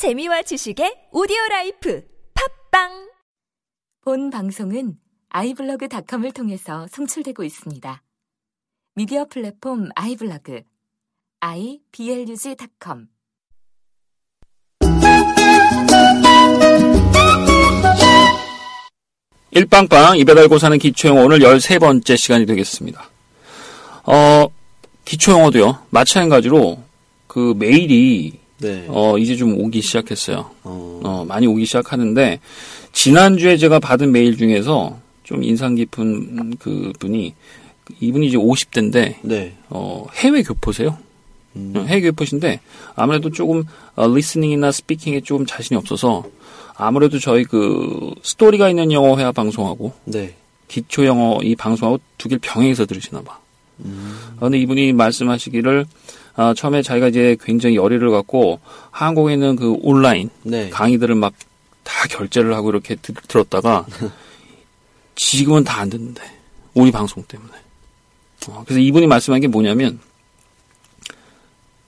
재미와 지식의 오디오 라이프 팟빵 본 방송은 아이블로그닷컴을 통해서 송출되고 있습니다. 미디어 플랫폼 아이블로그 iblog.com 일빵빵 입에 달고 사는 기초영어 오늘 13번째 시간이 되겠습니다. 어, 기초영어도요. 마찬가지로 그 메일이 네. 어, 이제 좀 오기 시작했어요. 어, 어, 많이 오기 시작하는데 지난주에 제가 받은 메일 중에서 좀 인상 깊은 그 분이 이분이 이제 50대인데 네. 어, 해외 교포세요. 음. 어, 해외 교포신데 아무래도 조금 어, listening이나 speaking에 조금 자신이 없어서 아무래도 저희 그 스토리가 있는 영어 회화 방송하고 네. 기초 영어 이 방송하고 두 개를 병행해서 들으시나 봐. 음. 어, 근데 이분이 말씀하시기를 아, 처음에 자기가 이제 굉장히 열의를 갖고 한국에 있는 그 온라인 네. 강의들을 막 다 결제를 하고 이렇게 드- 들었다가 지금은 다 안 듣는데 우리 방송 때문에. 어, 그래서 이분이 말씀한 게 뭐냐면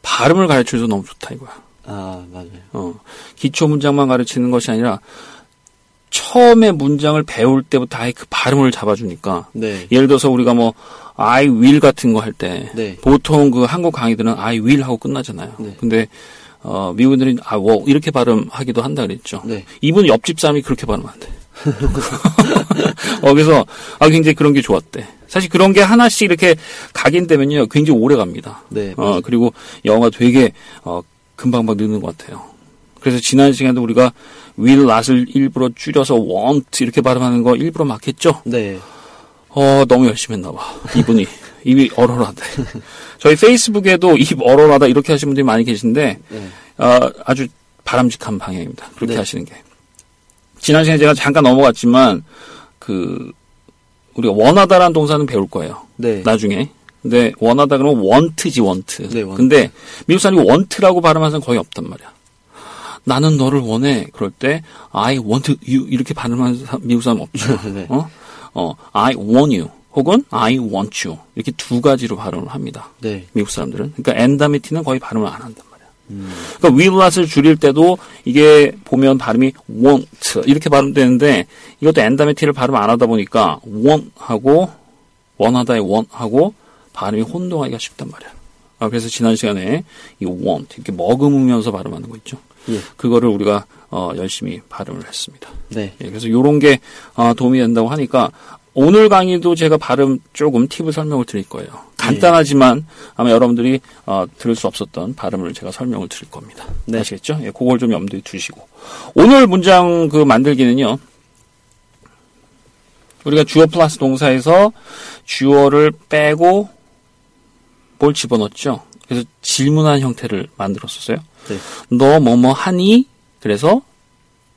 발음을 가르쳐줘서 너무 좋다 이거야. 아, 맞아요. 어, 기초 문장만 가르치는 것이 아니라 처음에 문장을 배울 때부터 아예 그 발음을 잡아주니까 네. 예를 들어서 우리가 뭐 I will 같은 거 할때 네. 보통 그 한국 강의들은 I will 하고 끝나잖아요. 네. 근데 어, 미국인들은 아, 워 이렇게 발음하기도 한다 그랬죠. 네. 이분 옆집 사람이 그렇게 발음한대. 어, 그래서 아, 굉장히 그런 게 좋았대. 사실 그런 게 하나씩 이렇게 각인되면요, 굉장히 오래 갑니다. 네. 어, 그리고 영어가 되게 어, 금방금방 느는 것 같아요. 그래서 지난 시간에도 우리가 will, not을 일부러 줄여서 want 이렇게 발음하는 거 일부러 막 했죠. 네. 어, 너무 열심히 했나 봐. 이분이. 입이 얼얼하대. 저희 페이스북에도 입 얼얼하다 이렇게 하시는 분들이 많이 계신데, 네. 어, 아주 바람직한 방향입니다. 그렇게 네. 하시는 게. 지난 시간에 제가 잠깐 넘어갔지만, 그, 우리가 원하다라는 동사는 배울 거예요. 네. 나중에. 근데 원하다 그러면 want지, want. 네, want. 근데 미국 사람이 want라고 발음하는 사람 거의 없단 말이야. 나는 너를 원해. 그럴 때 I want you 이렇게 발음하는 미국 사람 없죠. 네. 어? 어, I want you 혹은 I want you 이렇게 두 가지로 발음을 합니다. 네. 미국 사람들은. 그러니까 N 다음의 T는 거의 발음을 안 한단 말이야. 음. 그러니까 will not을 줄일 때도 이게 보면 발음이 won't 이렇게 발음되는데 이것도 N 다음의 T를 발음 안 하다 보니까 want 하고 원하다의 want 하고 발음이 혼동하기가 쉽단 말이야. 아, 그래서 지난 시간에 이 want 이렇게 머금으면서 발음하는 거 있죠. 예. 그거를 우리가 어, 열심히 발음을 했습니다. 네. 예, 그래서 요런 게 어, 도움이 된다고 하니까 오늘 강의도 제가 발음 조금 팁을 설명을 드릴 거예요. 간단하지만 아마 여러분들이 어, 들을 수 없었던 발음을 제가 설명을 드릴 겁니다. 네. 아시겠죠? 예, 그걸 좀 염두에 두시고 오늘 문장 그 만들기는요. 우리가 주어 플러스 동사에서 주어를 빼고 뭘 집어넣었죠. 그래서 질문한 형태를 만들었었어요. 네. 너 뭐뭐 하니? 그래서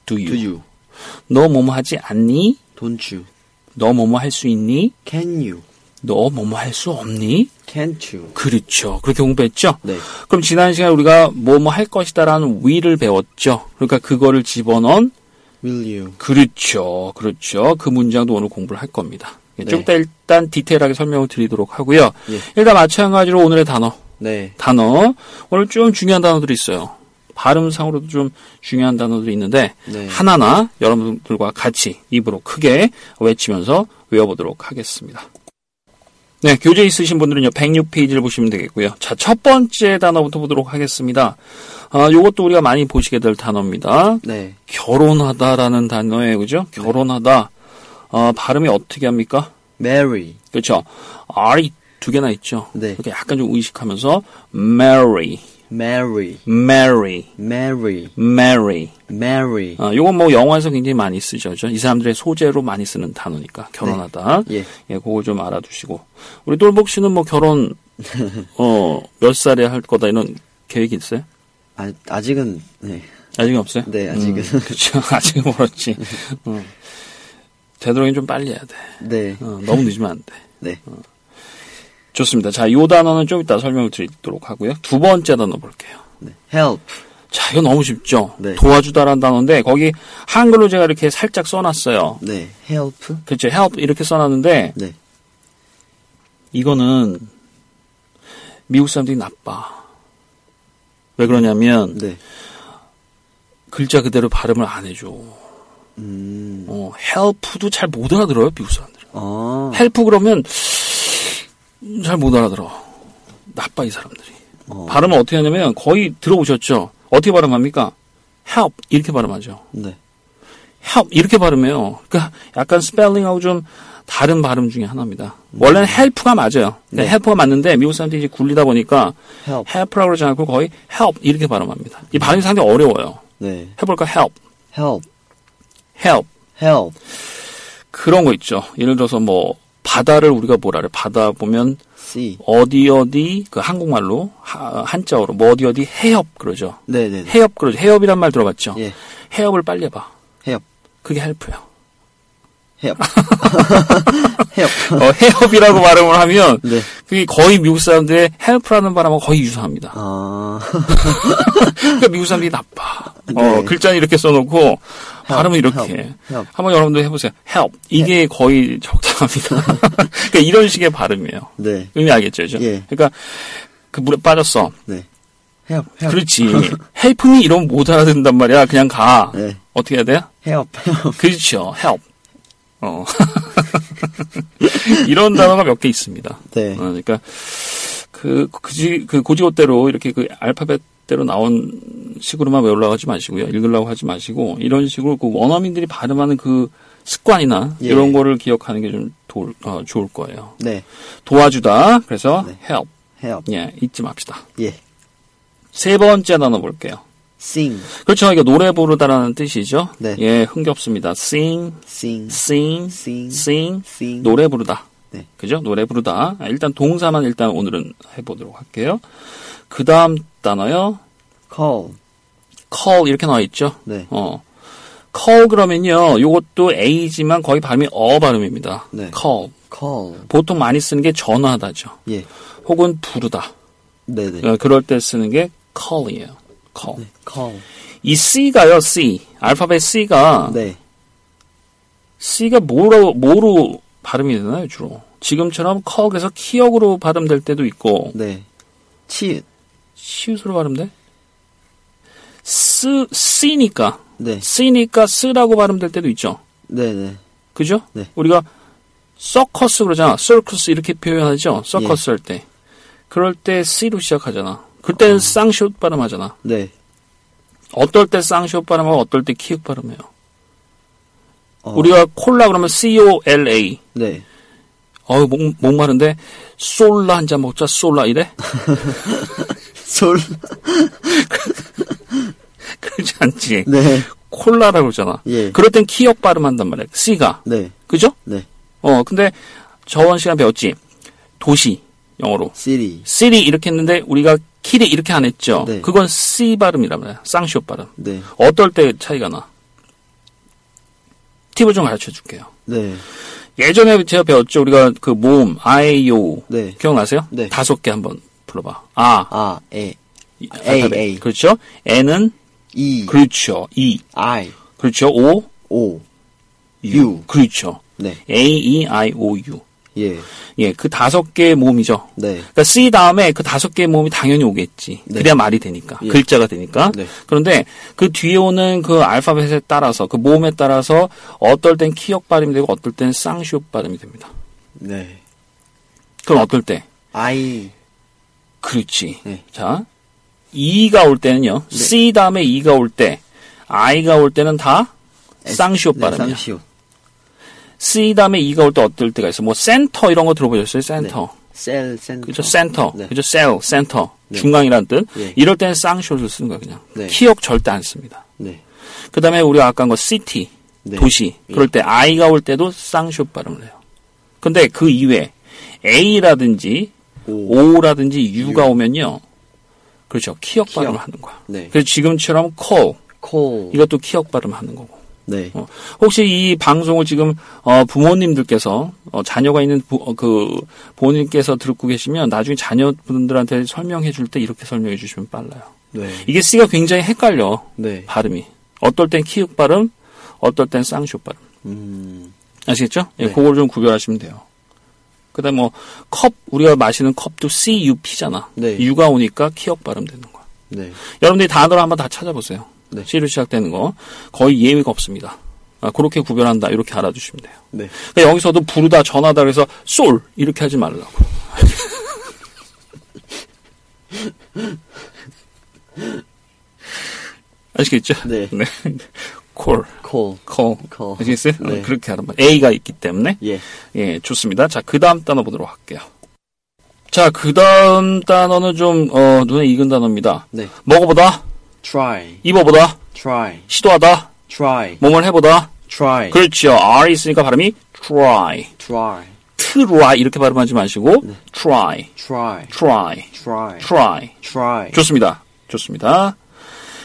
do you. Do you? 너 뭐뭐 하지 않니? Don't you? 너 뭐뭐 할 수 있니? Can you? 너 뭐뭐 할 수 없니? Can't you? 그렇죠. 그렇게 공부했죠? 네. 그럼 지난 시간에 우리가 뭐뭐 할 것이다라는 will을 배웠죠. 그러니까 그거를 집어넣은 Will you? 그렇죠. 그렇죠. 그 문장도 오늘 공부를 할 겁니다. 예, 네. 좀 이따 일단 디테일하게 설명을 드리도록 하고요. 예. 일단 마찬가지로 오늘의 단어. 네. 단어. 오늘 좀 중요한 단어들이 있어요. 발음상으로도 좀 중요한 단어들이 있는데 네. 하나하나 여러분들과 같이 입으로 크게 외치면서 외워보도록 하겠습니다. 네, 교재 있으신 분들은요, 106페이지를 보시면 되겠고요. 자, 첫 번째 단어부터 보도록 하겠습니다. 아, 요것도 우리가 많이 보시게 될 단어입니다. 네. 결혼하다라는 단어예요, 그죠? 결혼하다. 어, 발음이 어떻게 합니까? Marry. 그렇죠. R이 두 개나 있죠. 네. 이렇게 약간 좀 의식하면서 marry, Marry. marry, Marry. marry. Marry. 아, 요건 뭐 영화에서 굉장히 많이 쓰죠. 그죠? 이 사람들의 소재로 많이 쓰는 단어니까 결혼하다. 예. 예, 그걸 좀 알아두시고 우리 똘복 씨는 뭐 결혼 어 몇 살에 할 거다 이런 계획이 있어요? 아, 아직은 네. 아직은 없어요? 네, 아직은. 그렇죠. 아직은 멀었지. 어. 되도록이면 좀 빨리 해야 돼. 네. 어, 너무 늦으면 안 돼. 네. 좋습니다. 자, 요 단어는 좀 이따 설명을 드리도록 하고요. 두 번째 단어 볼게요. 네. Help. 자, 이거 너무 쉽죠? 네. 도와주다라는 단어인데, 거기 한글로 제가 이렇게 살짝 써놨어요. 네. Help. 그렇죠. help 이렇게 써놨는데, 네. 이거는 미국 사람들이 나빠. 왜 그러냐면, 네. 글자 그대로 발음을 안 해줘. 음. 어, help도 잘 못 알아들어요, 미국 사람들이. 아. help 그러면 잘 못 알아들어. 나빠, 이 사람들이. 어. 발음을 어떻게 하냐면 거의 들어보셨죠? 어떻게 발음합니까? help 이렇게 발음하죠. 네. help 이렇게 발음해요. 그러니까 약간 스펠링하고 좀 다른 발음 중에 하나입니다. 원래는 help가 맞아요. 네. help가 맞는데 미국 사람들이 이제 굴리다 보니까 help. help라고 그러지 않고 거의 help 이렇게 발음합니다. 이 발음이 상당히 어려워요. 네. 해볼까? help, help. Help help. 그런 거 있죠. 예를 들어서 뭐 바다를 우리가 뭐라 그래? 바다 보면 see. 어디 어디 그 한국말로 하- 한자어로 뭐 어디 어디 해협 그러죠. 네, 네, 네. 해협 그러죠. 해협이란 말 들어봤죠. 예. 해협을 빨리 해봐. help. 그게 help예요. help. help. 어, 해협이라고 발음을 하면 네. 그게 거의 미국 사람들의 help라는 발음하고 거의 유사합니다. 아. 그러니까 미국 사람들이 나빠. 어, 네. 글자는 이렇게 써놓고 발음은 이렇게. help, help. 한번 여러분도 해보세요. help. 이게 거의 적당합니다. 그러니까 이런 식의 발음이에요. 네. 의미 알겠죠? 그죠? 예. 그러니까 그 물에 빠졌어. 네. help. help. 그렇지. help me 이러면 못 알아듣는단 말이야. 그냥 가. 네. 어떻게 해야 돼요? help. help. 그렇죠. help. 어. 이런 단어가 몇 개 있습니다. 네. 어, 그러니까 그 그지 그 고지고대로 이렇게 그 알파벳 대로 나온 식으로만 외우려고 하지 마시고요. 읽으려고 하지 마시고 이런 식으로 그 원어민들이 발음하는 그 습관이나 예. 이런 거를 기억하는 게좀 어, 좋을 거예요. 네. 도와주다. 그래서 네. help. help. 예, 잊지 맙시다. 예. 세 번째 단어 볼게요. sing. 그렇죠. 이게 노래 부르다라는 뜻이죠. 네. 예, 흥겹습니다. sing, sing. sing, sing. sing, sing. 노래 부르다. 네. 그죠? 노래 부르다. 아, 일단 동사만 일단 오늘은 해보도록 할게요. 그 다음 단어요. call. call 이렇게 나와 있죠? 네. 어. call 그러면요. 요것도 A지만 거의 발음이 어 발음입니다. 네. call. call. 보통 많이 쓰는 게 전화하다죠. 예. 혹은 부르다. 네, 네. 어, 그럴 때 쓰는 게 call이에요. call. 네. call. 이 C가요, C. 알파벳 C가 네. C가 뭐로 뭐로 발음이 되나요, 주로? 지금처럼 컥에서 키역으로 발음될 때도 있고 네. 치읓. 시옷으로 발음돼? 스 C니까 네. C니까 스라고 발음될 때도 있죠. 네, 네. 그죠? 네. 우리가 서커스 그러잖아. 서커스 이렇게 표현하죠. 서커스 예. 할 때. 그럴 때 C로 시작하잖아. 그때는 쌍시옷 발음하잖아. 네. 어떨 때 쌍시옷 발음하고 어떨 때 키읔 발음해요. 어, 우리가 콜라 그러면 C-O-L-A. 네. 어우, 목, 목마른데, 솔라 한 잔 먹자, 솔라 이래? 솔. 그러지 않지. 네. 콜라라고 그러잖아. 예. 그럴 땐 키역 발음한단 말이야. C가. 네. 그죠? 네. 어, 근데 저번 시간 배웠지. 도시, 영어로. city. city 이렇게 했는데, 우리가 키리 이렇게 안 했죠. 네. 그건 C 발음이란 말이야. 쌍시옷 발음. 네. 어떨 때 차이가 나? 팁을 좀 가르쳐 줄게요. 네. 예전에 제가 배웠죠. 우리가 그 모음, 아에요. 네. 기억나세요? 네. 다섯 개 한번 불러봐. 아, 아, 에. 이 A, 알파벳. A. 그렇죠. N은 E. 그렇죠. E. I. 그렇죠. O, O. U. U. 그렇죠. 네. A, E, I, O, U. 예. 예, 그 다섯 개의 모음이죠. 네. 그러니까 C 다음에 그 다섯 개의 모음이 당연히 오겠지. 네. 그래야 말이 되니까. 예. 글자가 되니까. 네. 그런데 그 뒤에 오는 그 알파벳에 따라서 그 모음에 따라서 어떨 땐 키역 발음이 되고 어떨 땐 쌍시옷 발음이 됩니다. 네. 그럼 어떨 때? I. 그렇지. 네. 자, E가 올 때는요. C 다음에 E가 올 때, I가 올 때는 다 쌍시옷 네, 발음이야. 쌍시옷. C 다음에 E가 올 때 어떨 때가 있어. 뭐 센터 이런 거 들어보셨어요? center. cell, center. 그죠? 센터. 네. 그죠? cell, center. 네. 중앙이란 뜻. 예. 이럴 때는 쌍시옷을 쓰는 거야, 그냥. 네. 키역 절대 안 씁니다. 네. 그 다음에 우리가 아까 한 거 city, 네. 도시. 예. 그럴 때 I가 올 때도 쌍시옷 발음을 해요. 근데 그 이외에 A라든지 오. O라든지 U가 오면요. 그렇죠. 키역 키역. 발음을 하는 거야. 네. 그래서 지금처럼 call 콜. 이것도 키역 발음하는 거고. 네. 어, 혹시 이 방송을 지금 어, 부모님들께서 어, 자녀가 있는 부, 어, 그 부모님께서 듣고 계시면 나중에 자녀분들한테 설명해 줄 때 이렇게 설명해 주시면 빨라요. 네. 이게 C가 굉장히 헷갈려 네. 발음이. 어떨 땐 키읔 발음, 어떨 땐 쌍쇼 발음. 음. 아시겠죠? 예, 네. 그걸 좀 구별하시면 돼요. 그다음 뭐 컵 우리가 마시는 컵도 C U P잖아. 네. U가 오니까 키역 발음 되는 거야. 네. 여러분들이 단어를 한번 다 찾아보세요. 네. C로 시작되는 거 거의 예의가 없습니다. 아, 그렇게 구별한다 이렇게 알아두시면 돼요. 네. 그러니까 여기서도 부르다 전하다 그래서 솔 이렇게 하지 말라고. 아시겠죠? 네. 콜, call. 콜. call. 아시겠어요? 네. 어, 그렇게 하는 말. A가 있기 때문에. 예. 예, 좋습니다. 자, 그 다음 단어 보도록 할게요. 자, 그 다음 단어는 좀, 어, 눈에 익은 단어입니다. 네. 먹어보다, try. 입어보다, try. 시도하다, try. 몸을 해보다. try. 그렇죠. R 있으니까 발음이 try. try. try 이렇게 발음하지 마시고 네. try, try. try, try. try. try. 좋습니다. 좋습니다.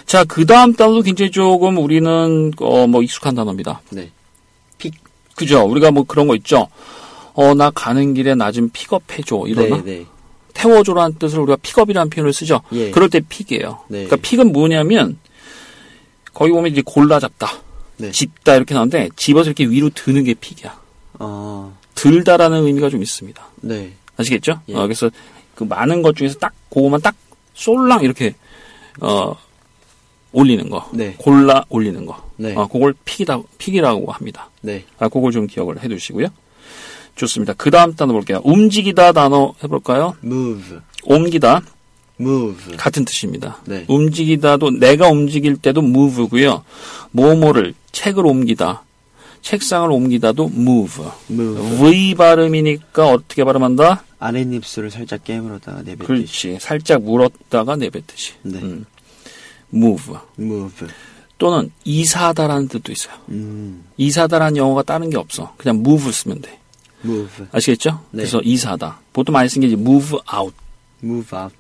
자, 그 다음 단어도 굉장히 조금 우리는 어, 뭐 익숙한 단어입니다. 네. 그죠? 우리가 뭐 그런 거 있죠. 어, 나 가는 길에 나 좀 픽업해 줘. 이러나? 네, 네. 태워줘라는 뜻을 우리가 픽업이라는 표현을 쓰죠. 예. 그럴 때 pick이에요. 네. 그러니까 pick은 뭐냐면 거기 보면 이제 골라 잡다, 네. 집다 이렇게 나오는데 집어서 이렇게 위로 드는 게 pick이야. 어, 들다라는 의미가 좀 있습니다. 네. 아시겠죠? 예. 어, 그래서 그 많은 것 중에서 딱 그거만 딱 쏠랑 이렇게 어 올리는 거, 네. 골라 올리는 거, 네. 어, 그걸 픽이다 픽이라고 합니다. 네. 아, 그걸 좀 기억을 해두시고요. 좋습니다. 그 다음 단어 볼게요. 움직이다 단어 해볼까요? move. 옮기다 move. 같은 뜻입니다. 네. 움직이다도 내가 움직일 때도 move고요. 뭐뭐를 책을 옮기다, 책상을 옮기다도 move. move. V 발음이니까 어떻게 발음한다? 아랫입술을 살짝 깨물었다가 내뱉듯이. 그렇지. 살짝 물었다가 내뱉듯이. 네. 음. move. move. 또는 이사하다라는 뜻도 있어요. 음. 이사다라는 영어가 다른 게 없어. 그냥 move 쓰면 돼. Move. 아시겠죠? 네. 그래서 이사하다. 보통 많이 쓴게 이제 move out. move out.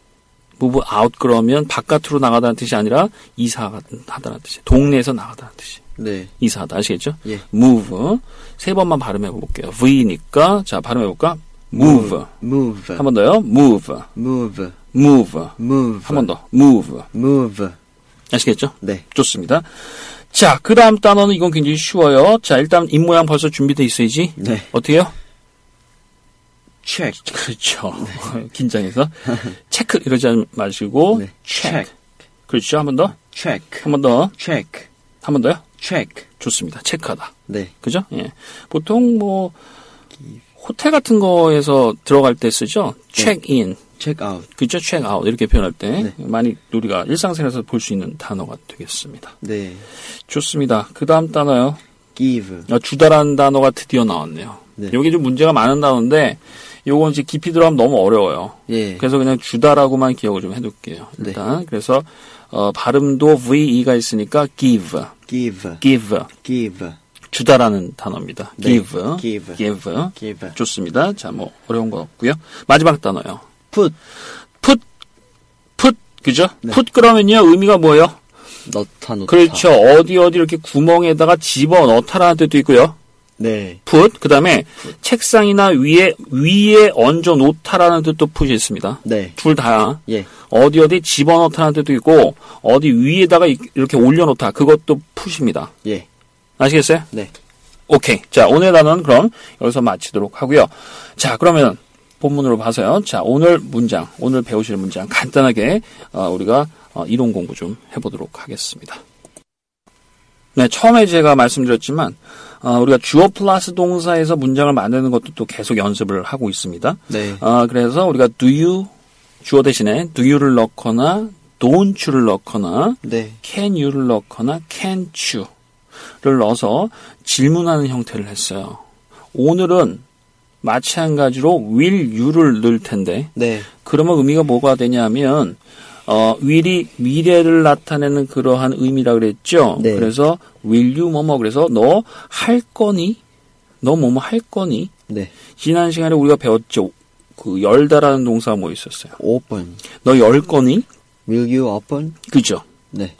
move out 그러면 바깥으로 나가다는 뜻이 아니라 이사하다는 뜻이에요. 동네에서 나가다는 뜻이. 네. 이사하다. 아시겠죠? 예. move. 세 번만 발음해 볼게요. V니까 자, 발음해 볼까? move. move. 한 번 더요. move. move. move. move. 한 번 더. move. move. 아시겠죠? 네. 좋습니다. 자, 그 다음 단어는 이건 굉장히 쉬워요. 자, 일단 입모양 벌써 준비돼 있어야지. 네. 어떻게요? Check. 그렇죠. 긴장해서. 체크 이러지 마시고. 네. check. check. 그렇죠. 한 번 더. check. 한번 더. check. 한번 더요. check. 좋습니다. 체크하다. 네. 그죠? 예. 보통 뭐, 호텔 같은 거에서 들어갈 때 쓰죠. check in. check out. 그죠? check out. 이렇게 표현할 때. 네. 많이 우리가 일상생활에서 볼 수 있는 단어가 되겠습니다. 네. 좋습니다. 그 다음 단어요. give. 어, 주다라는 단어가 드디어 나왔네요. 네. 여기 좀 문제가 많은 단어인데, 요건 이제 깊이 들어가면 너무 어려워요. 예. 그래서 그냥 주다라고만 기억을 좀 해둘게요. 네. 일단. 그래서, 어, 발음도 VE가 있으니까 give, give. give. give. 주다라는 단어입니다. 네. give, give. give. give. 좋습니다. 자, 뭐, 어려운 거 없고요 마지막 단어요. put. put, put, 그죠? 네. put 그러면요, 의미가 뭐예요? 넣다 놓다. 그렇죠. 어디 어디 이렇게 구멍에다가 집어 넣다라는 뜻도 있고요. 네. put 그 다음에 책상이나 위에 위에 얹어 놓다라는 뜻도 put이 있습니다. 네. 둘다 예. 어디 어디 집어 넣다라는 뜻도 있고 어디 위에다가 이- 이렇게 올려 놓다 그것도 put입니다. 예. 아시겠어요? 네. 오케이. 자 오늘 단어는 그럼 여기서 마치도록 하고요. 자 그러면 본문으로 봐서요. 자 오늘 문장 오늘 배우실 문장 간단하게 어, 우리가 어, 이론 공부 좀 해보도록 하겠습니다. 네 처음에 제가 말씀드렸지만 어, 우리가 주어 플러스 동사에서 문장을 만드는 것도 또 계속 연습을 하고 있습니다. 네. 아, 그래서 우리가 do you 주어 대신에 do you를 넣거나 don't you를 넣거나 네. can you를 넣거나 can't you를 넣어서 질문하는 형태를 했어요. 오늘은 마찬가지로 will you를 넣을 텐데 네. 그러면 의미가 뭐가 되냐면 어, will이 미래를 나타내는 그러한 의미라 그랬죠. 네. 그래서 will you 뭐뭐 그래서 너 할 거니? 너 뭐뭐 할 거니? 네. 지난 시간에 우리가 배웠죠. 그 열다라는 동사가 뭐 있었어요? open. 너 열 거니? will you open? 그죠? 네.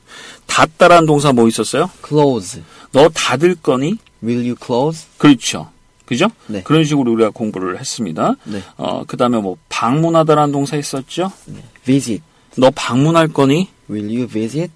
닫다라는 동사 뭐 있었어요? close. 너 닫을 거니? will you close? 그렇죠. 그죠? 네. 그런 식으로 우리가 공부를 했습니다. 네. 어, 그 다음에 뭐 방문하다라는 동사 있었죠? visit. 너 방문할 거니? will you visit?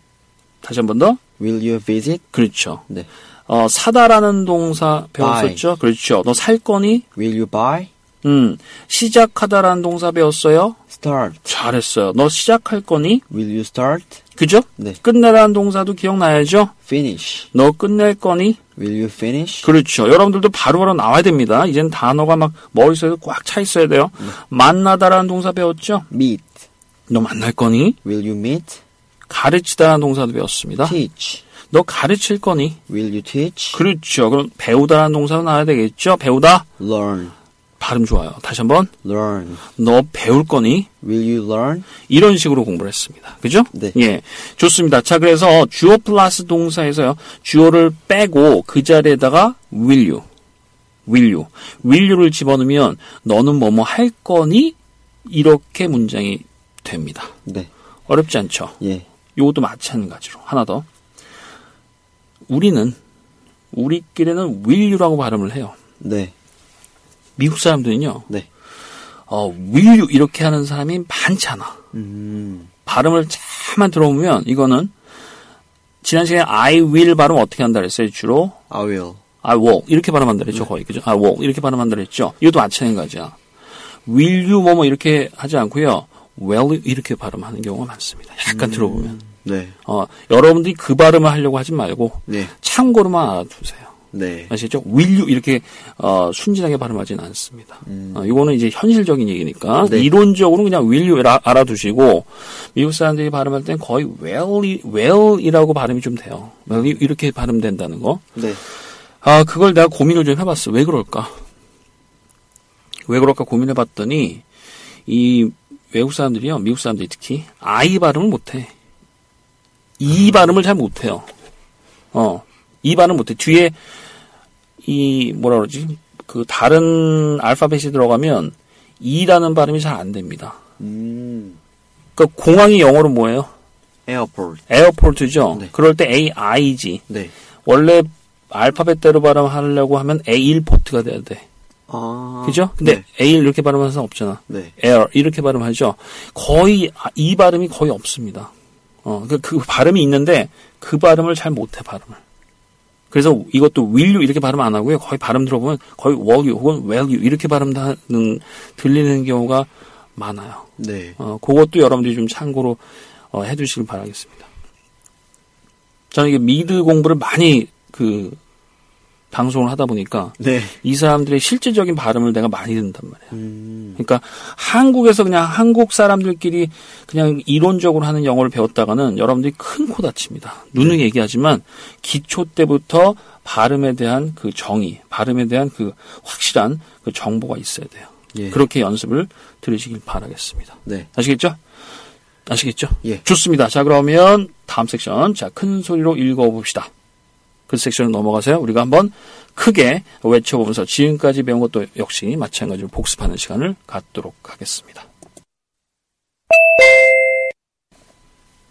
다시 한 번 더? will you visit? 그렇죠. 네. 어, 사다라는 동사 배웠었죠? 그렇죠. 너 살 거니? will you buy? 음, 시작하다라는 동사 배웠어요? Start. 잘했어요. 너 시작할 거니? Will you start? 그죠? 네. 끝내라는 동사도 기억나야죠? Finish. 너 끝낼 거니? Will you finish? 그렇죠. 여러분들도 바로바로 나와야 됩니다. 이젠 단어가 막 머릿속에 꽉 차 있어야 돼요. 만나다라는 동사 배웠죠? Meet. 너 만날 거니? Will you meet? 가르치다라는 동사도 배웠습니다. Teach. 너 가르칠 거니? Will you teach? 그렇죠. 그럼 배우다라는 동사가 나와야 되겠죠? 배우다? Learn. 발음 좋아요. 다시 한번. Learn. 너 배울 거니? Will you learn? 이런 식으로 공부를 했습니다. 그죠? 네. 예. 좋습니다. 자, 그래서 주어 플러스 동사에서요. 주어를 빼고 그 자리에다가 will you. will you. will you를 집어넣으면 너는 뭐뭐 할 거니? 이렇게 문장이 됩니다. 네. 어렵지 않죠? 예. 요것도 마찬가지로. 하나 더. 우리는, 우리끼리는 will you라고 발음을 해요. 네. 미국 사람들은요, 네. 어, will you 이렇게 하는 사람이 많지 않아. 음. 발음을 잘만 들어보면 이거는 지난 시간에 I will 발음 어떻게 한다 그랬어요? 주로 I will. I will 이렇게 발음한다 그랬죠 거의 그죠? I will 이렇게 발음한다 그랬죠? 이것도 마찬가지야. Will you 뭐뭐 이렇게 하지 않고요. You 이렇게 발음하는 경우가 많습니다. 약간 들어보면 네. 어, 여러분들이 그 발음을 하려고 하지 말고 네. 참고로만 알아두세요. 네. 아시겠죠? will you 이렇게 어, 순진하게 발음하지는 않습니다. 어, 이거는 이제 현실적인 얘기니까 네. 이론적으로 그냥 will 알아두시고 미국 사람들이 발음할 땐 거의 well, well이라고 발음이 좀 돼요. well 이렇게 발음된다는 거. 네. 아 그걸 내가 고민을 좀 해봤어. 왜 그럴까? 왜 그럴까 고민해봤더니 이 외국 사람들이요, 미국 사람들이 특히 I 발음을 못해. 이 발음을 잘 못해요. 어, 이 발음 못해. 뒤에 이 뭐라 그러지? 그 다른 알파벳이 들어가면 이라는 발음이 잘 안 됩니다. 음. 그러니까 공항이 영어로 뭐예요? Airport. 에어포트죠. 네. 그럴 때 A I지. 네. 원래 알파벳대로 발음하려고 하면 A1 포트가 돼야 돼. 아. 그죠? 근데 네. A1 이렇게 발음하는 사람 없잖아. 네. air 이렇게 발음하죠. 거의 아, 이 발음이 거의 없습니다. 어, 그, 그 발음이 있는데 그 발음을 잘 못해 발음을. 그래서 이것도 will you 이렇게 발음 안 하고요. 거의 발음 들어보면 거의 will you 혹은 well you 이렇게 발음하는 들리는 경우가 많아요. 네. 어, 그것도 여러분들이 좀 참고로 어, 해두시길 바라겠습니다. 저는 이게 미드 공부를 많이 그 방송을 하다 보니까 네. 이 사람들의 실질적인 발음을 내가 많이 듣는단 말이에요. 음. 그러니까 한국에서 그냥 한국 사람들끼리 그냥 이론적으로 하는 영어를 배웠다가는 여러분들이 큰 코 다칩니다. 누누이 얘기하지만 기초 때부터 발음에 대한 그 정의, 발음에 대한 그 확실한 그 정보가 있어야 돼요. 예. 그렇게 연습을 들으시길 바라겠습니다. 네. 아시겠죠? 아시겠죠? 예. 좋습니다. 자, 그러면 다음 섹션. 자, 큰 소리로 읽어봅시다. 그 섹션을 넘어가세요. 우리가 한번 크게 외쳐보면서 지금까지 배운 것도 역시 마찬가지로 복습하는 시간을 갖도록 하겠습니다.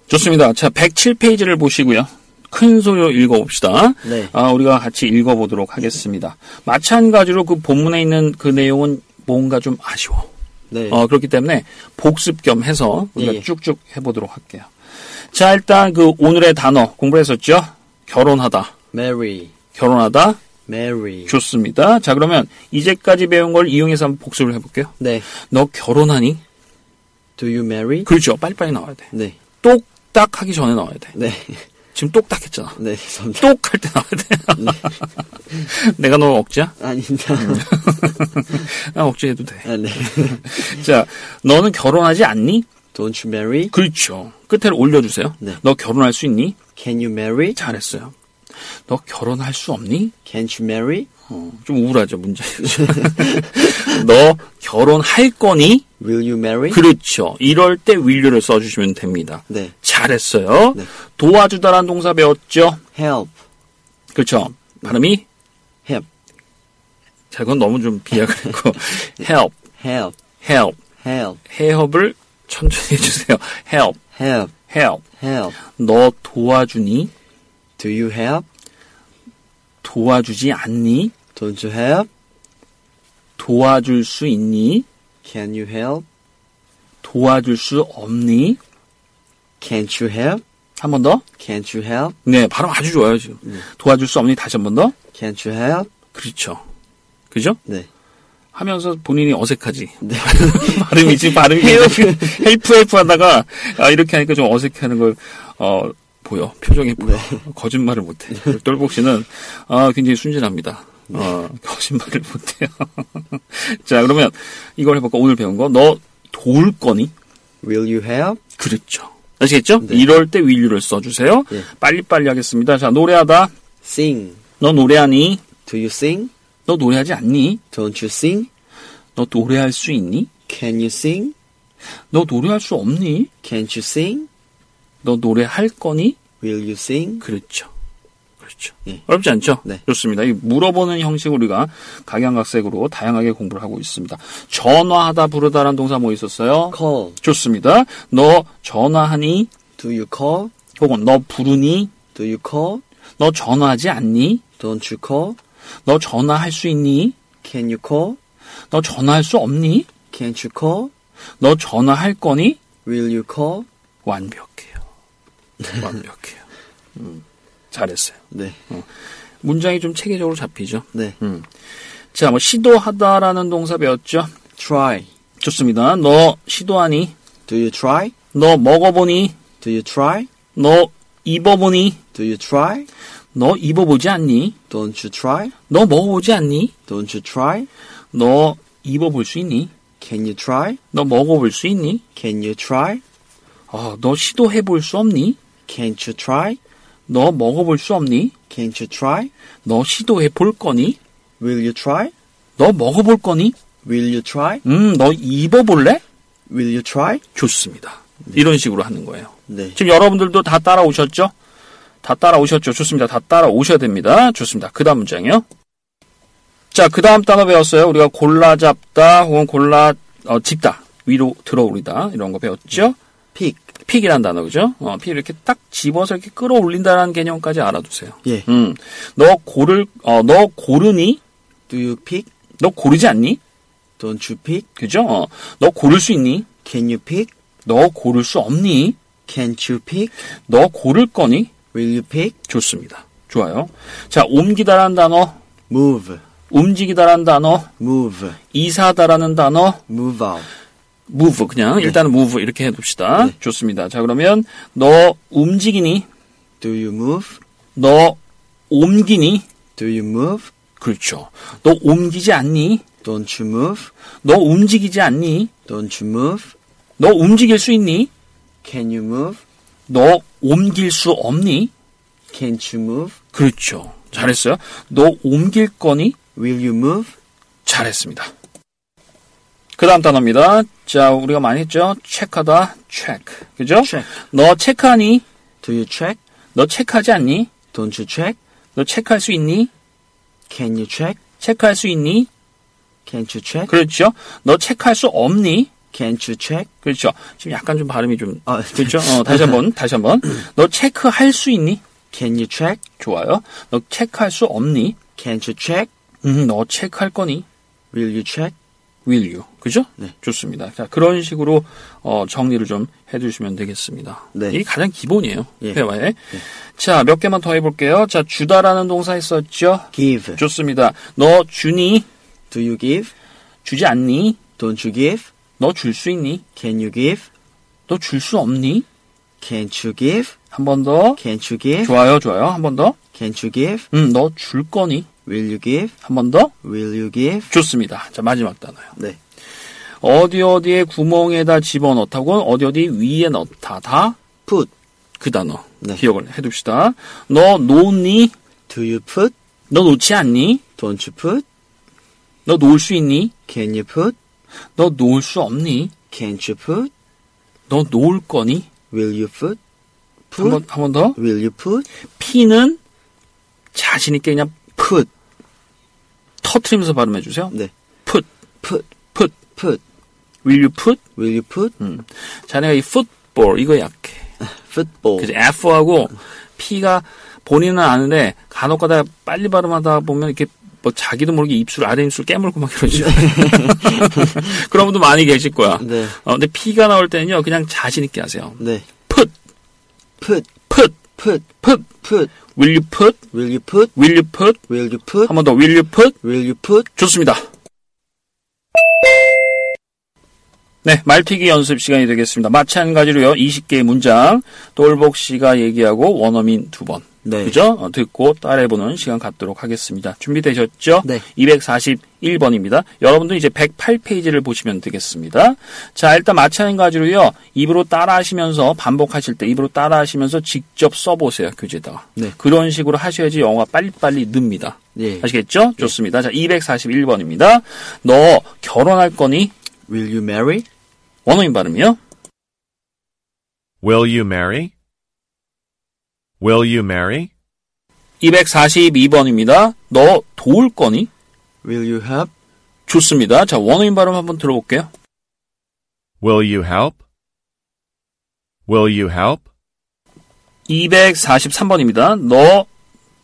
좋습니다. 자, 107페이지를 보시고요. 큰 소리로 읽어봅시다. 네. 아, 우리가 같이 읽어보도록 하겠습니다. 마찬가지로 그 본문에 있는 그 내용은 뭔가 좀 아쉬워. 네. 어, 그렇기 때문에 복습 겸 해서 우리가 예, 예. 쭉쭉 해보도록 할게요. 자, 일단 그 오늘의 단어 공부를 했었죠? 결혼하다. Marry. 결혼하다. Marry. 좋습니다. 자, 그러면 이제까지 배운 걸 이용해서 한번 복습을 해볼게요. 네. 너 결혼하니? Do you marry? 그렇죠. 빨리빨리 나와야 돼. 네. 똑딱 하기 전에 나와야 돼. 네. 지금 똑딱 했잖아. 네. 죄송합니다. 똑할 때 나와야 돼. 내가 너 억지야? 아닙니다. 나 억지해도 돼. 아, 네. 자, 너는 결혼하지 않니? Don't you marry? 그렇죠. 끝에 올려주세요. 네. 너 결혼할 수 있니? Can you marry? 잘했어요. 너 결혼할 수 없니? Can't you marry? 어, 좀 우울하죠, 문제. 너 결혼할 거니? Will you marry? 그렇죠. 이럴 때 will를 써주시면 됩니다. 네. 잘했어요. 네. 도와주다라는 동사 배웠죠? Help. 그렇죠. 발음이? Help. 자, 그건 너무 좀 비약했고. help, Help. help. Help. 해협을 천천히 해주세요. help, Help. help. Help. 너 도와주니? Do you help? 도와주지 않니? Don't you help? 도와줄 수 있니? Can you help? 도와줄 수 없니? Can't you help? 한 번 더? Can't you help? 네, 발음 아주 좋아요, 지금. 도와줄 수 없니? 다시 한 번 더? Can't you help? 그렇죠. 그죠? 네. 하면서 본인이 어색하지. 네. 발음이 지금 발음이 help help 하다가 아, 이렇게 하니까 좀 어색해하는 걸 어, 보여. 표정이 보여. 거짓말을 못해. 똘복 씨는 아, 굉장히 순진합니다. 어, 거짓말을 못해요. 자, 그러면 이걸 해볼까? 오늘 배운 거. 너 도울 거니? Will you help? 그렇죠. 아시겠죠? 네. 이럴 때 will you를 써주세요. 예. 빨리빨리 하겠습니다. 자, 노래하다. Sing. 너 노래하니? Do you sing? 너 노래하지 않니? Don't you sing? 너 노래할 수 있니? Can you sing? 너 노래할 수 없니? Can't you sing? 너 노래할 거니? Will you sing? 그렇죠. 그렇죠. 예. 어렵지 않죠? 네. 좋습니다. 이 물어보는 형식 우리가 각양각색으로 다양하게 공부를 하고 있습니다. 전화하다 부르다라는 동사 뭐 있었어요? Call. 좋습니다. 너 전화하니? Do you call? 혹은 너 부르니? Do you call? 너 전화하지 않니? Don't you call? 너 전화할 수 있니? Can you call? 너 전화할 수 없니? Can't you call? 너 전화할 거니? Will you call? 완벽해요. 완벽해요. 음, 잘했어요. 네. 문장이 좀 체계적으로 잡히죠. 네. 자, 뭐 시도하다라는 동사 배웠죠? Try. 좋습니다. 너 시도하니? Do you try? 너 먹어보니? Do you try? 너 입어보니? Do you try? 너 입어보지 않니? Don't you try? 너 먹어보지 않니? Don't you try? 너 입어볼 수 있니? Can you try? 너 먹어볼 수 있니? Can you try? 아, 너 시도해볼 수 없니? Can't you try? 너 먹어볼 수 없니? Can't you try? 너 시도해 볼 거니? Will you try? 너 먹어볼 거니? Will you try? 음, 너 입어볼래? Will you try? 좋습니다. 이런 식으로 하는 거예요. 네. 지금 여러분들도 다 따라오셨죠? 다 따라오셨죠? 좋습니다. 다 따라오셔야 됩니다. 좋습니다. 그 다음 문장이요. 자, 그 다음 단어 배웠어요. 우리가 골라 잡다 혹은 골라 어, 짚다 위로 들어올리다 이런 거 배웠죠? Pick. 픽이란 단어 그죠? 어, 픽 이렇게 딱 집어서 이렇게 끌어올린다는 개념까지 알아두세요. 예. 음, 너 고를 어, 너 고르니? Do you pick? 너 고르지 않니? Don't you pick? 그죠? 어, 너 고를 수 있니? Can you pick? 너 고를 수 없니? Can't you pick? 너 고를 거니? Will you pick? 좋습니다. 좋아요. 자, 옮기다라는 단어, Move. 움직이다라는 단어, Move. 이사다라는 단어, Move out. Move 그냥 일단은 move 이렇게 해둡시다. 네. 좋습니다. 자, 그러면 너 움직이니? Do you move? 너 옮기니? Do you move? 그렇죠. 너 옮기지 않니? Don't you move? 너 움직이지 않니? Don't you move? 너 움직일 수 있니? Can you move? 너 옮길 수 없니? Can't you move? 그렇죠. 잘했어요. 너 옮길 거니? Will you move? 잘했습니다. 그 다음 단어입니다. 자, 우리가 많이 했죠? 체크하다, check. 그죠? Check. 너 체크하니? Do you check? 너 체크하지 않니? Don't you check? 너 체크할 수 있니? Can you check? 체크할 수 있니? Can't you check? 그렇죠. 너 체크할 수 없니? Can't you check? 그렇죠. 지금 약간 좀 발음이 좀 아, 그렇죠. 어, 다시 한번 다시 한번. 너 체크할 수 있니? Can you check? 좋아요. 너 체크할 수 없니? Can't you check? 음, 너 체크할 거니? Will you check? Will you? 그죠? 네. 좋습니다. 자, 그런 식으로 어, 정리를 좀 해주시면 되겠습니다. 네. 이게 가장 기본이에요. 예. 회화에. 자, 몇 개만 더 해볼게요. 자, 주다라는 동사 있었죠? Give. 좋습니다. 너 주니? Do you give? 주지 않니? Don't you give? 너 줄 수 있니? Can you give? 너 줄 수 없니? Can't you give? 한 번 더. Can't you give? 좋아요, 좋아요. 한 번 더. Can't you give? 음, 너 줄 거니? Will you give? 한 번 더. Will you give? 좋습니다. 자, 마지막 단어요. 네. 어디 어디에 구멍에다 집어넣다고 어디 어디 위에 넣다. 다그 Put. 단어. 네. 기억을 해둡시다. 너 놓니? Do you put? 너 놓지 않니? Don't you put? 너 놓을 수 있니? Can you put? 너 놓을 수 없니? Can't you put? 너 놓을 거니? Will you put? 한 번, Put? 한번 더. Will you put? P는 자신 있게 그냥 Put. 터트리면서 발음해 주세요. 네. put, Put. put. Put. Will you put? Will you put? 음. 자네가 이 football, 이거 약해. Football. 그죠? F하고 P가 본인은 아는데 간혹 가다 빨리 발음하다 보면 이렇게 뭐 자기도 모르게 입술, 아래 입술 깨물고 막 이러죠. 그런 분도 많이 계실 거야. 네. 어, 근데 P가 나올 때는요, 그냥 자신 있게 하세요. 네. put, Put. put, Put. put. Put. will you put? Will you put? will you put? Will you put? 한 번 더 will you put? Will you put? 좋습니다. 네, 말튀기 연습 시간이 되겠습니다. 마찬가지로요, 20개의 문장, 똘복 씨가 얘기하고 원어민 두 번. 네. 그죠? 어, 듣고 따라해보는 시간 갖도록 하겠습니다. 준비되셨죠? 네. 241번입니다. 여러분도 이제 108페이지를 보시면 되겠습니다. 자, 일단 마찬가지로요, 입으로 따라하시면서 반복하실 때 입으로 따라하시면서 직접 써보세요, 교재에다가. 네. 그런 식으로 하셔야지 영어가 빨리빨리 늡니다. 예. 아시겠죠? 좋습니다. 자, 241번입니다. 너 결혼할 거니? Will you marry? 원어민 발음이요? Will you marry? Will you marry? 242번입니다. 너 도울 거니? Will you help? 좋습니다. 자, 원어민 발음 한번 들어볼게요. Will you help? Will you help? 243번입니다. 너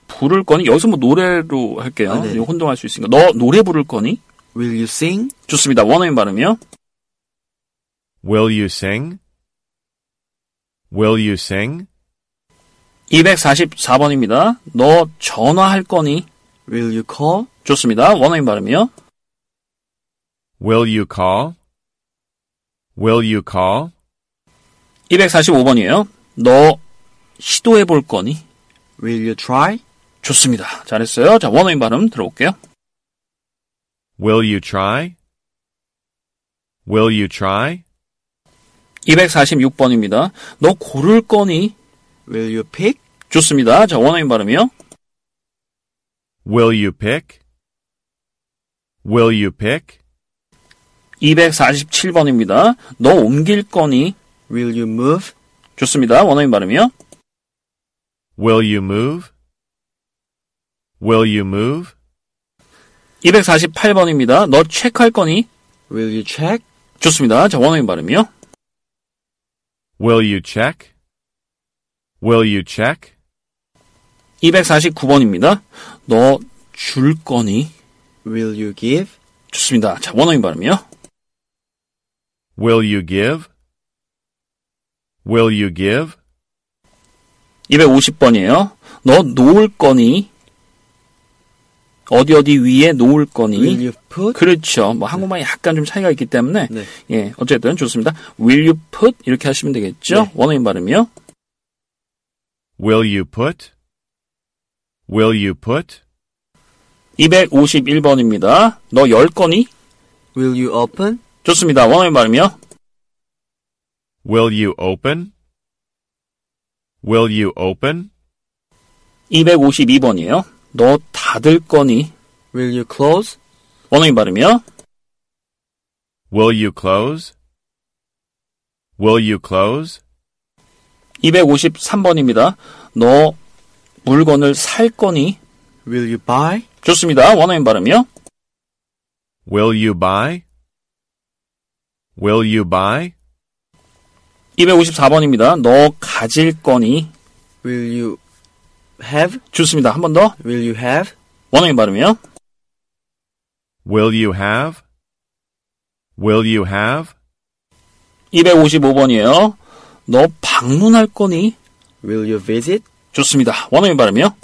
부를 거니? 여기서 뭐 노래로 할게요. 아, 네. 혼동할 수 있으니까. 너 노래 부를 거니? Will you sing? 좋습니다. 원어민 발음이요. Will you sing? Will you sing? 244번입니다. 너 전화할 거니? Will you call? 좋습니다. 원어민 발음이요. Will you call? Will you call? 245번이에요. 너 시도해 볼 거니? Will you try? 좋습니다. 잘했어요. 자, 원어민 발음 들어볼게요. Will you try? Will you try? 246번입니다. 너 고를 거니? Will you pick? 좋습니다. 자, 원어민 발음이요. Will you pick? Will you pick? 247번입니다. 너 옮길 거니? Will you move? 좋습니다. 원어민 발음이요. Will you move? Will you move? 248번입니다. 너 체크할 거니? Will you check? 좋습니다. 자, 원어민 발음이요. Will you check? Will you check? 249번입니다. 너 줄 거니? Will you give? 좋습니다. 자, 원어민 발음이요. Will you give? Will you give? 250번이에요. 너 놓을 거니? 어디 어디 위에 놓을 거니? Will you put? 그렇죠. 뭐 한국말이 약간 좀 차이가 있기 때문에 네. 예, 어쨌든 좋습니다. Will you put 이렇게 하시면 되겠죠? 네. 원어민 발음이요. Will you put? Will you put? 251번입니다. 너 열 거니? Will you open? 좋습니다. 원어민 발음이요. Will you open? Will you open? 252번이에요. 너 닫을 거니? Will you close? 원어민 발음이요. Will you close? Will you close? 253번입니다. 너 물건을 살 거니? Will you buy? 좋습니다. 원어민 발음이요. Will you buy? Will you buy? 254번입니다. 너 가질 거니? Will you have? 좋습니다. 한 번 더. Will you have? 원어민 발음이요. Will you have? Will you have? 255번이에요. 너 방문할 거니? Will you visit? 좋습니다. 원어민 발음이요.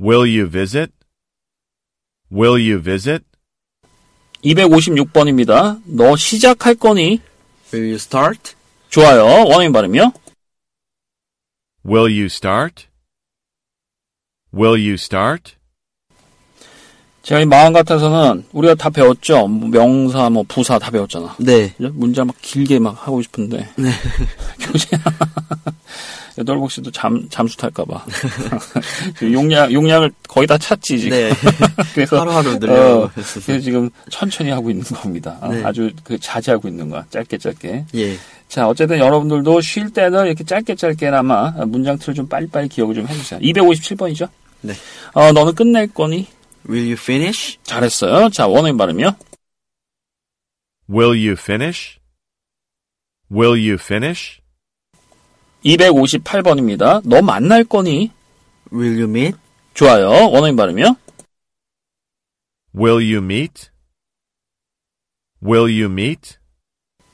Will you visit? Will you visit? 256번입니다. 너 시작할 거니? Will you start? 좋아요. 원어민 발음이요. Will you start? Will you start? 제가 이 마음 같아서는 우리가 다 배웠죠. 뭐 명사, 뭐 부사 다 배웠잖아. 네. 문장 막 길게 막 하고 싶은데. 네. 교재 똘복 씨도 잠 잠수 탈까봐 용량 용량을 거의 다 찼지 지금. 네. 그래서 하루하루 어, 늘려고 그래서 지금 천천히 하고 있는 겁니다. 어, 네. 아주 그 자제하고 있는 거야. 짧게 짧게. 예. 자, 어쨌든 여러분들도 쉴 때는 이렇게 짧게 짧게나마 문장 틀을 좀 빨리빨리 기억을 좀 해주세요. 257번이죠? 네. 어, 너는 끝낼 거니? Will you finish? 잘했어요. 자, 원어민 발음이요. Will you finish? Will you finish? 258번입니다. 너 만날 거니? Will you meet? 좋아요. 원어민 발음이요. Will you meet? Will you meet?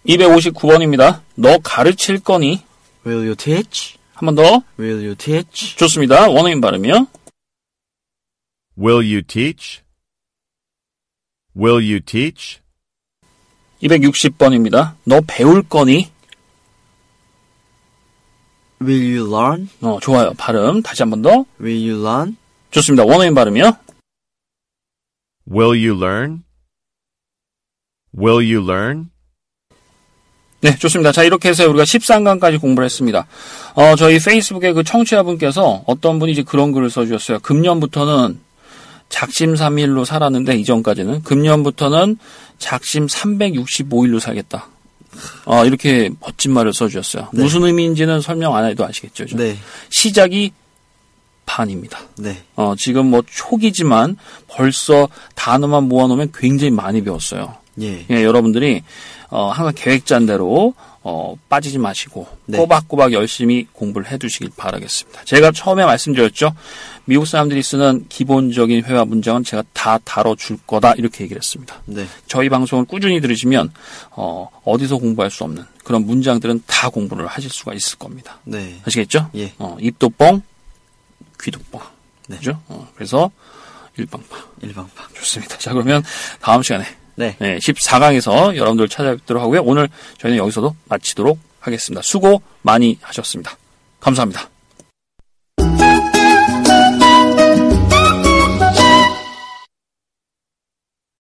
259번입니다. 너 가르칠 거니? Will you teach? 한 번 더. Will you teach? 좋습니다. 원어민 발음이요. Will you teach? Will you teach? 260번입니다. 너 배울 거니? Will you learn? 어, 좋아요. 발음. 다시 한 번 더. Will you learn? 좋습니다. 원어민 발음이요. Will you learn? Will you learn? 네, 좋습니다. 자, 이렇게 해서 우리가 13강까지 공부를 했습니다. 어, 저희 페이스북에 그 청취자분께서 어떤 분이 이제 그런 글을 써주셨어요. 금년부터는 작심 3일로 살았는데, 이전까지는. 금년부터는 작심 365일로 살겠다. 어, 이렇게 멋진 말을 써주셨어요. 네. 무슨 의미인지는 설명 안 해도 아시겠죠? 죠 네. 시작이 반입니다. 네. 어, 지금 뭐 초기지만 벌써 단어만 모아놓으면 굉장히 많이 배웠어요. 예. 예, 여러분들이 어, 항상 계획 짠 대로 어, 빠지지 마시고 네. 꼬박꼬박 열심히 공부를 해두시길 바라겠습니다. 제가 처음에 말씀드렸죠. 미국 사람들이 쓰는 기본적인 회화 문장은 제가 다 다뤄줄 거다 이렇게 얘기를 했습니다. 네. 저희 방송을 꾸준히 들으시면 어, 어디서 공부할 수 없는 그런 문장들은 다 공부를 하실 수가 있을 겁니다. 네. 아시겠죠? 예. 어, 입도 뻥, 귀도 뻥. 네. 그죠? 어, 그래서 일방파. 일방파. 좋습니다. 자, 그러면 다음 시간에 네. 네, 14강에서 여러분들 찾아뵙도록 하고요. 오늘 저희는 여기서도 마치도록 하겠습니다. 수고 많이 하셨습니다. 감사합니다.